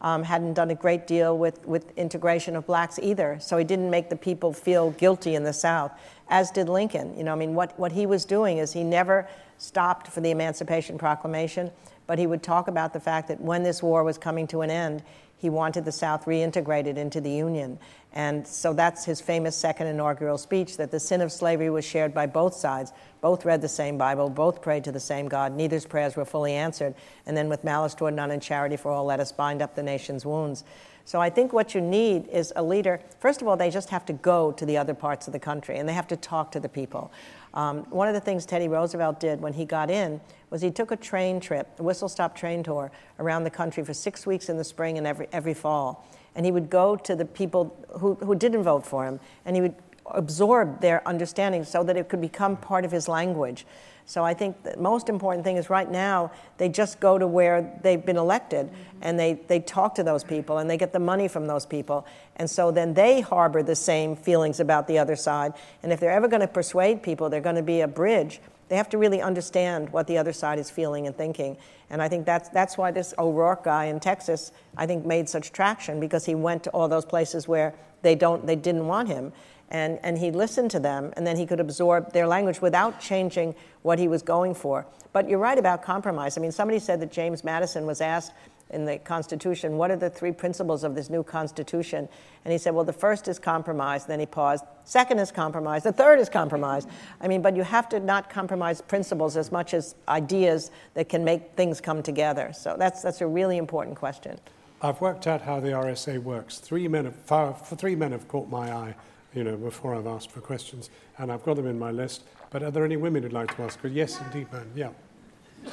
um, hadn't done a great deal with, with integration of blacks either. So he didn't make the people feel guilty in the South, as did Lincoln. You know, I mean, what, what he was doing is he never stopped for the Emancipation Proclamation, but he would talk about the fact that when this war was coming to an end, he wanted the South reintegrated into the Union. And so that's his famous second inaugural speech that the sin of slavery was shared by both sides. Both read the same Bible, both prayed to the same God, neither's prayers were fully answered. And then, with malice toward none and charity for all, let us bind up the nation's wounds. So I think what you need is a leader. First of all, they just have to go to the other parts of the country and they have to talk to the people. Um, one of the things Teddy Roosevelt did when he got in was he took a train trip, a whistle stop train tour around the country for six weeks in the spring and every, every fall. And he would go to the people who, who didn't vote for him and he would absorb their understanding so that it could become part of his language. So I think the most important thing is right now they just go to where they've been elected and they, they talk to those people and they get the money from those people. And so then they harbor the same feelings about the other side. And if they're ever going to persuade people, they're going to be a bridge. They have to really understand what the other side is feeling and thinking. And I think that's, that's why this O'Rourke guy in Texas, I think, made such traction because he went to all those places where they, don't, they didn't want him and, and he listened to them, and then he could absorb their language without changing what he was going for. But you're right about compromise. I mean, somebody said that James Madison was asked in the Constitution, what are the three principles of this new Constitution? And he said, well, the first is compromise. Then he paused. Second is compromise. The third is compromise. I mean, but you have to not compromise principles as much as ideas that can make things come together. So that's, that's a really important question.
I've worked out how the RSA works. Three men have, three men have caught my eye you know, before I've asked for questions, and I've got them in my list. But are there any women who'd like to ask? Yes, indeed, man. Yeah.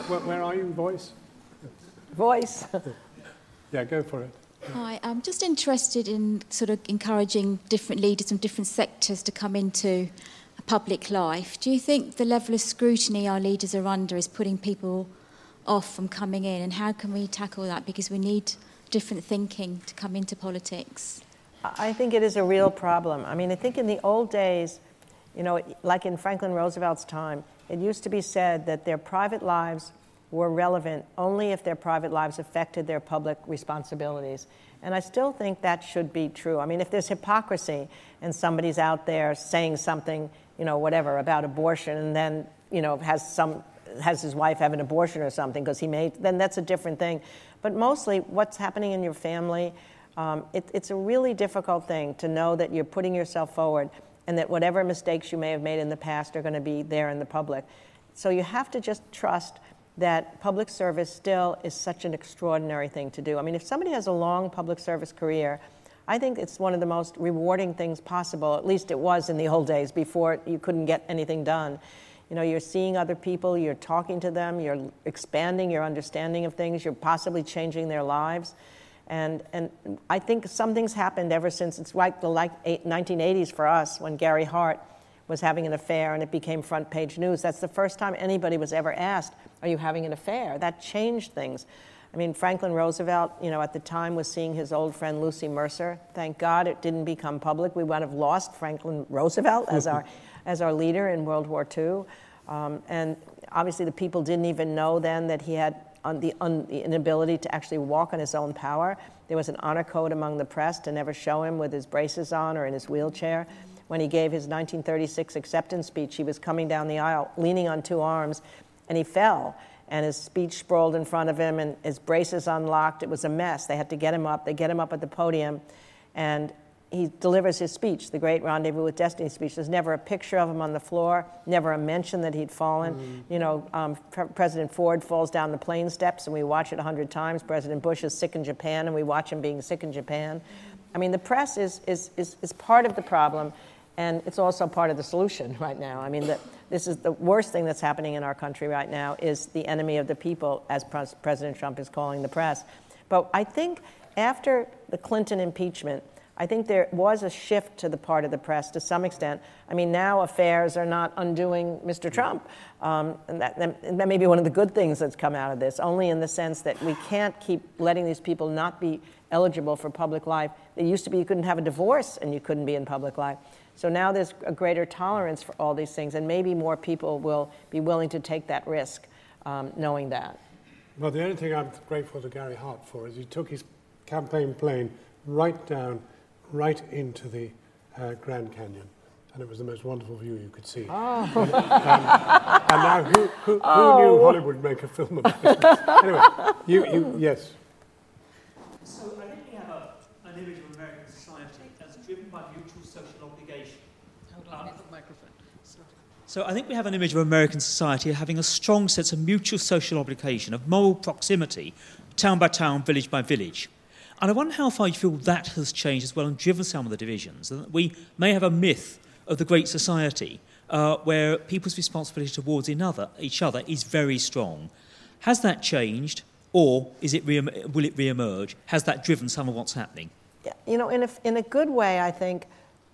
Where, where are you, voice?
Voice.
yeah, go for it.
Hi, I'm just interested in sort of encouraging different leaders from different sectors to come into public life. Do you think the level of scrutiny our leaders are under is putting people off from coming in, and how can we tackle that? Because we need different thinking to come into politics.
I think it is a real problem. I mean, I think in the old days, you know, like in Franklin Roosevelt's time, it used to be said that their private lives were relevant only if their private lives affected their public responsibilities. And I still think that should be true. I mean, if there's hypocrisy and somebody's out there saying something, you know, whatever about abortion and then, you know, has some has his wife have an abortion or something because he made, then that's a different thing. But mostly, what's happening in your family, um, it, it's a really difficult thing to know that you're putting yourself forward and that whatever mistakes you may have made in the past are going to be there in the public. So you have to just trust that public service still is such an extraordinary thing to do. I mean, if somebody has a long public service career, I think it's one of the most rewarding things possible. At least it was in the old days before you couldn't get anything done. You know, you're seeing other people, you're talking to them, you're expanding your understanding of things, you're possibly changing their lives. And, and I think something's happened ever since it's like the like 1980s for us when Gary Hart was having an affair and it became front page news. That's the first time anybody was ever asked, Are you having an affair? That changed things. I mean, Franklin Roosevelt, you know, at the time was seeing his old friend Lucy Mercer. Thank God it didn't become public. We would have lost Franklin Roosevelt as our, as our leader in World War II. Um, and obviously, the people didn't even know then that he had un- the, un- the inability to actually walk on his own power. There was an honor code among the press to never show him with his braces on or in his wheelchair. When he gave his 1936 acceptance speech, he was coming down the aisle leaning on two arms, and he fell and his speech sprawled in front of him and his braces unlocked. It was a mess. They had to get him up. They get him up at the podium and he delivers his speech, the great Rendezvous with Destiny speech. There's never a picture of him on the floor, never a mention that he'd fallen. Mm-hmm. You know, um, President Ford falls down the plane steps, and we watch it a hundred times. President Bush is sick in Japan, and we watch him being sick in Japan. I mean, the press is, is, is, is part of the problem, and it's also part of the solution right now. I mean, the, this is the worst thing that's happening in our country right now is the enemy of the people, as Pres- President Trump is calling the press. But I think after the Clinton impeachment, I think there was a shift to the part of the press to some extent. I mean, now affairs are not undoing Mr. Trump. Um, and that, that may be one of the good things that's come out of this, only in the sense that we can't keep letting these people not be eligible for public life. It used to be you couldn't have a divorce and you couldn't be in public life. So now there's a greater tolerance for all these things, and maybe more people will be willing to take that risk, um, knowing that.
Well, the only thing I'm grateful to Gary Hart for is he took his campaign plane right down, right into the uh, Grand Canyon. And it was the most wonderful view you could see. Oh. And, um, and now, who, who, who oh. knew Hollywood would make a film about it? anyway, you, you, yes.
So I think we have a, an image of American society that's driven by mutual social obligation. Hold on, um, the microphone. So I think we have an image of American society having a strong sense of mutual social obligation, of moral proximity, town by town, village by village. And I wonder how far you feel that has changed as well and driven some of the divisions, and we may have a myth of the great society uh, where people's responsibility towards another, each other is very strong. Has that changed? or is it re- will it re-emerge? Has that driven some of what's happening?
Yeah, you know, in a, in a good way, I think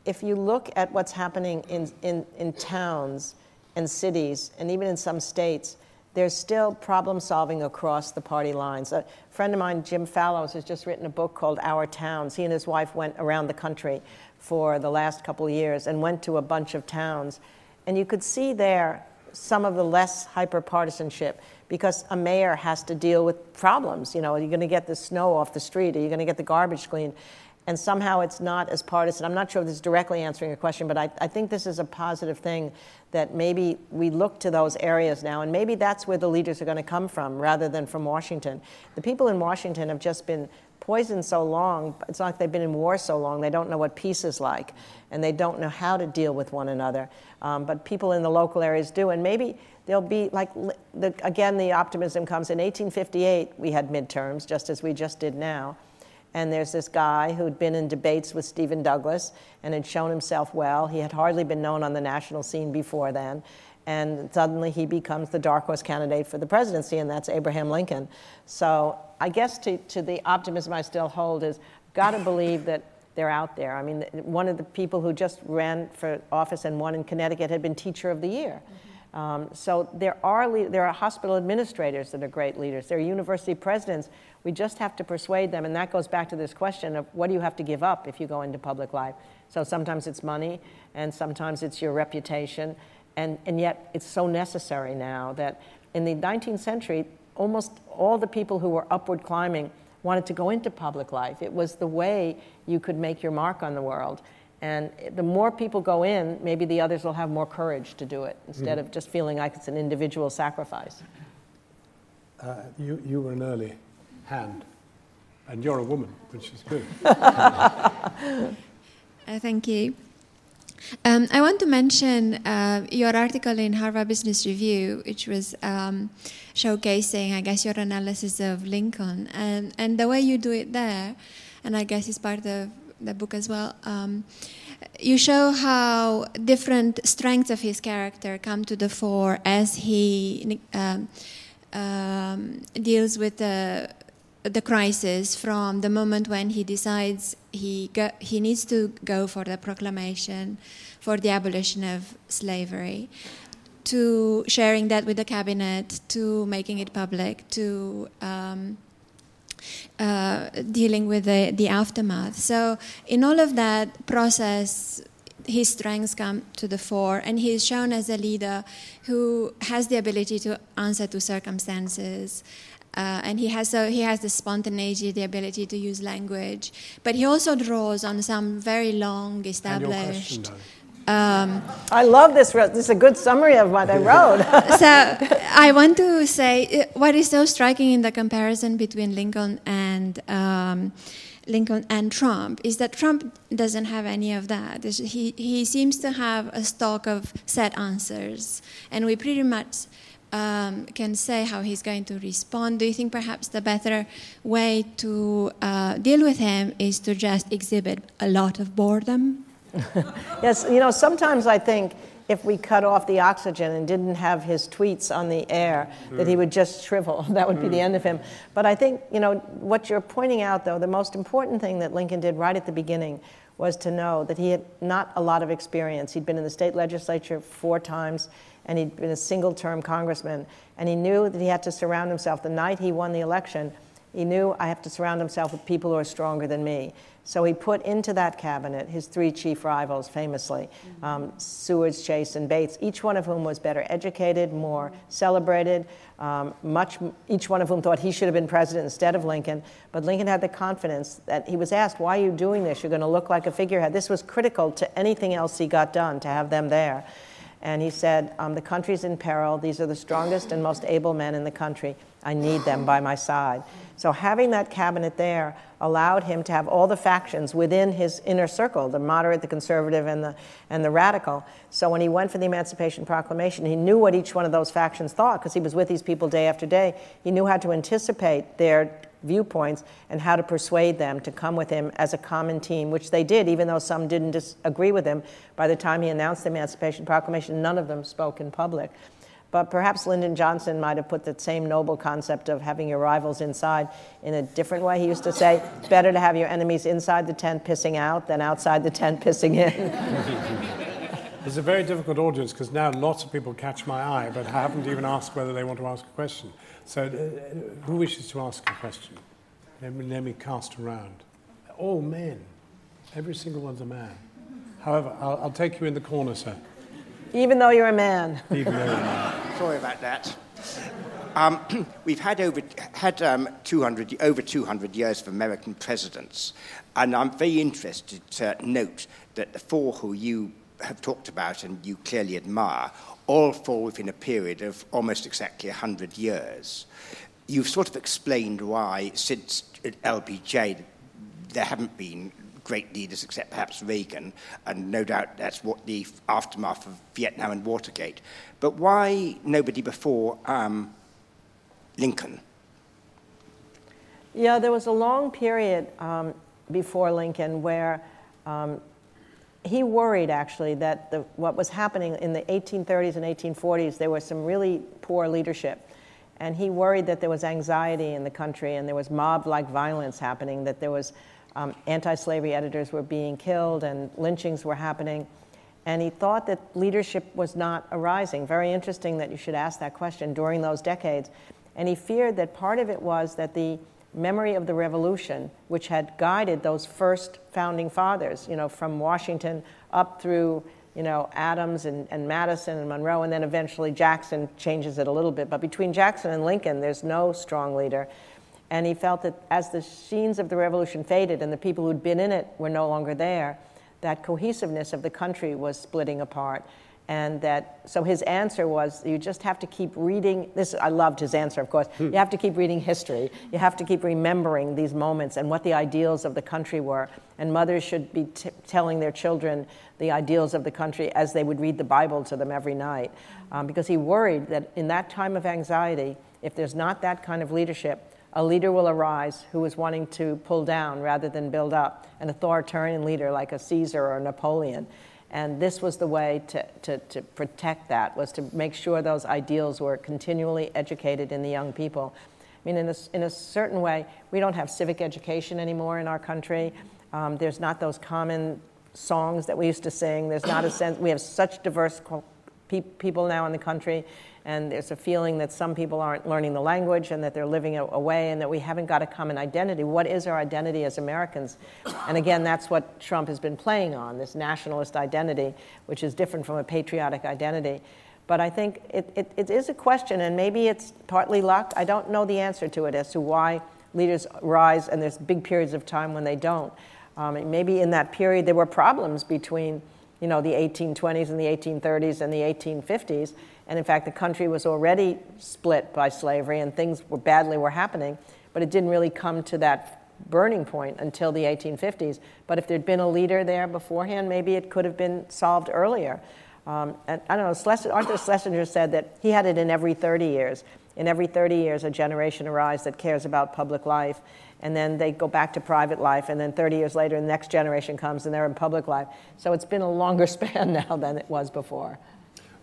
if you look at what's happening in, in, in towns and cities, and even in some states, there's still problem solving across the party lines. A friend of mine, Jim Fallows, has just written a book called Our Towns. He and his wife went around the country for the last couple of years and went to a bunch of towns. And you could see there some of the less hyper partisanship because a mayor has to deal with problems. You know, are you going to get the snow off the street? Are you going to get the garbage cleaned? And somehow it's not as partisan. I'm not sure if this is directly answering your question, but I, I think this is a positive thing that maybe we look to those areas now, and maybe that's where the leaders are going to come from rather than from Washington. The people in Washington have just been poisoned so long, it's like they've been in war so long, they don't know what peace is like, and they don't know how to deal with one another. Um, but people in the local areas do, and maybe there'll be like the, again the optimism comes in 1858 we had midterms just as we just did now And there's this guy who'd been in debates with Stephen Douglas and had shown himself well. He had hardly been known on the national scene before then. And suddenly he becomes the dark horse candidate for the presidency, and that's Abraham Lincoln. So I guess to, to the optimism I still hold is got to believe that they're out there. I mean, one of the people who just ran for office and won in Connecticut had been Teacher of the Year. Mm-hmm. Um, so there are, there are hospital administrators that are great leaders. There are university presidents. We just have to persuade them. And that goes back to this question of what do you have to give up if you go into public life? So sometimes it's money, and sometimes it's your reputation. And, and yet it's so necessary now that in the 19th century, almost all the people who were upward climbing wanted to go into public life. It was the way you could make your mark on the world. And the more people go in, maybe the others will have more courage to do it instead mm. of just feeling like it's an individual sacrifice.
Uh, you, you were an early hand, and you're a woman, which is good. uh,
thank you. Um, I want to mention uh, your article in Harvard Business Review, which was um, showcasing, I guess, your analysis of Lincoln and, and the way you do it there, and I guess it's part of the book as well. Um, you show how different strengths of his character come to the fore as he um, um, deals with the the crisis from the moment when he decides he go, he needs to go for the proclamation for the abolition of slavery to sharing that with the cabinet to making it public to um, uh, dealing with the, the aftermath. So, in all of that process, his strengths come to the fore, and he is shown as a leader who has the ability to answer to circumstances. Uh, and he has so he has the spontaneity, the ability to use language, but he also draws on some very long established
um, I love this. This is a good summary of what I wrote.
so I want to say uh, what is so striking in the comparison between Lincoln and um, Lincoln and Trump is that Trump doesn't have any of that. He he seems to have a stock of set answers, and we pretty much. Um, can say how he's going to respond. Do you think perhaps the better way to uh, deal with him is to just exhibit a lot of boredom?
yes, you know, sometimes I think if we cut off the oxygen and didn't have his tweets on the air, mm. that he would just shrivel. That would mm. be the mm. end of him. But I think, you know, what you're pointing out, though, the most important thing that Lincoln did right at the beginning was to know that he had not a lot of experience. He'd been in the state legislature four times, and he'd been a single term congressman. And he knew that he had to surround himself. The night he won the election, he knew I have to surround himself with people who are stronger than me. So he put into that cabinet his three chief rivals, famously mm-hmm. um, Seward, Chase, and Bates, each one of whom was better educated, more celebrated. Um, much, each one of whom thought he should have been president instead of Lincoln. But Lincoln had the confidence that he was asked, Why are you doing this? You're going to look like a figurehead. This was critical to anything else he got done, to have them there. And he said, um, The country's in peril. These are the strongest and most able men in the country. I need them by my side. So having that cabinet there allowed him to have all the factions within his inner circle, the moderate, the conservative, and the, and the radical. So when he went for the Emancipation Proclamation, he knew what each one of those factions thought because he was with these people day after day. He knew how to anticipate their viewpoints and how to persuade them to come with him as a common team, which they did, even though some didn't disagree with him. By the time he announced the Emancipation Proclamation, none of them spoke in public. But perhaps Lyndon Johnson might have put that same noble concept of having your rivals inside in a different way. He used to say, better to have your enemies inside the tent pissing out than outside the tent pissing in.
It's a very difficult audience because now lots of people catch my eye, but I haven't even asked whether they want to ask a question. So, uh, who wishes to ask a question? Let me, let me cast around. All men. Every single one's a man. However, I'll, I'll take you in the corner, sir.
Even though you're a man.
Even though you're a man.
Sorry about that. Um, we've had over had um, 200 over 200 years of American presidents, and I'm very interested to note that the four who you have talked about and you clearly admire all fall within a period of almost exactly 100 years. You've sort of explained why, since LBJ, there haven't been great leaders except perhaps Reagan, and no doubt that's what the aftermath of Vietnam and Watergate. But why nobody before um, Lincoln?
Yeah, there was a long period um, before Lincoln where um, he worried actually that the, what was happening in the 1830s and 1840s, there was some really poor leadership. And he worried that there was anxiety in the country and there was mob like violence happening, that there was um, anti slavery editors were being killed and lynchings were happening. And he thought that leadership was not arising. Very interesting that you should ask that question during those decades. And he feared that part of it was that the memory of the revolution, which had guided those first founding fathers, you know, from Washington up through, you know, Adams and, and Madison and Monroe, and then eventually Jackson changes it a little bit. But between Jackson and Lincoln, there's no strong leader. And he felt that as the scenes of the revolution faded and the people who'd been in it were no longer there, that cohesiveness of the country was splitting apart and that so his answer was you just have to keep reading this i loved his answer of course. Hmm. you have to keep reading history. You have to keep remembering these moments and what the ideals of the country were. And mothers should be t- telling their children the ideals of the country as they would read the bible to them every night. Um, because he worried that in that time of anxiety if there's not that kind of leadership a leader will arise who is wanting to pull down rather than build up. An authoritarian leader like a caesar or a napoleon and this was the way to, to, to, protect that, was to make sure those ideals were continually educated in the young people. I mean, in a, in a certain way, we don't have civic education anymore in our country. Um, there's not those common songs that we used to sing. There's not a sense, we have such diverse pe- people now in the country and there's a feeling that some people aren't learning the language and that they're living away and that we haven't got a common identity. What is our identity as Americans? And again, that's what Trump has been playing on this nationalist identity, which is different from a patriotic identity. But I think it, it, it is a question, and maybe it's partly luck. I don't know the answer to it as to why leaders rise and there's big periods of time when they don't. Um, maybe in that period there were problems between you know, the 1820s and the 1830s and the 1850s, and in fact, the country was already split by slavery and things were badly were happening, but it didn't really come to that burning point until the 1850s. But if there'd been a leader there beforehand, maybe it could have been solved earlier. Um, and I don't know, Schlesinger, Arthur Schlesinger said that he had it in every 30 years. In every 30 years, a generation arises that cares about public life, and then they go back to private life, and then 30 years later, the next generation comes and they're in public life. So it's been a longer span now than it was before.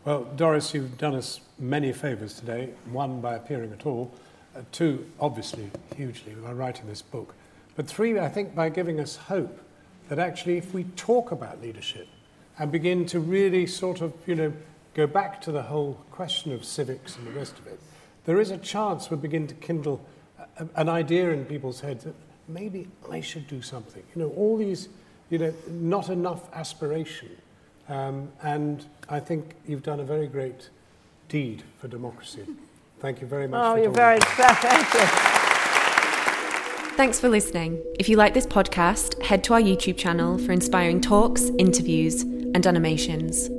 Well, Doris, you've done us many favours today. One, by appearing at all. Uh, two, obviously, hugely, by writing this book. But three, I think, by giving us hope that actually, if we talk about leadership and begin to really sort of, you know, go back to the whole question of civics and the rest of it, there is a chance we'll begin to kindle an idea in people's heads that maybe I should do something. You know, all these, you know, not enough aspiration um, and I think you've done a very great deed for democracy. Thank you very much.
Oh, you're very thank you.
Thanks for listening. If you like this podcast, head to our YouTube channel for inspiring talks, interviews, and animations.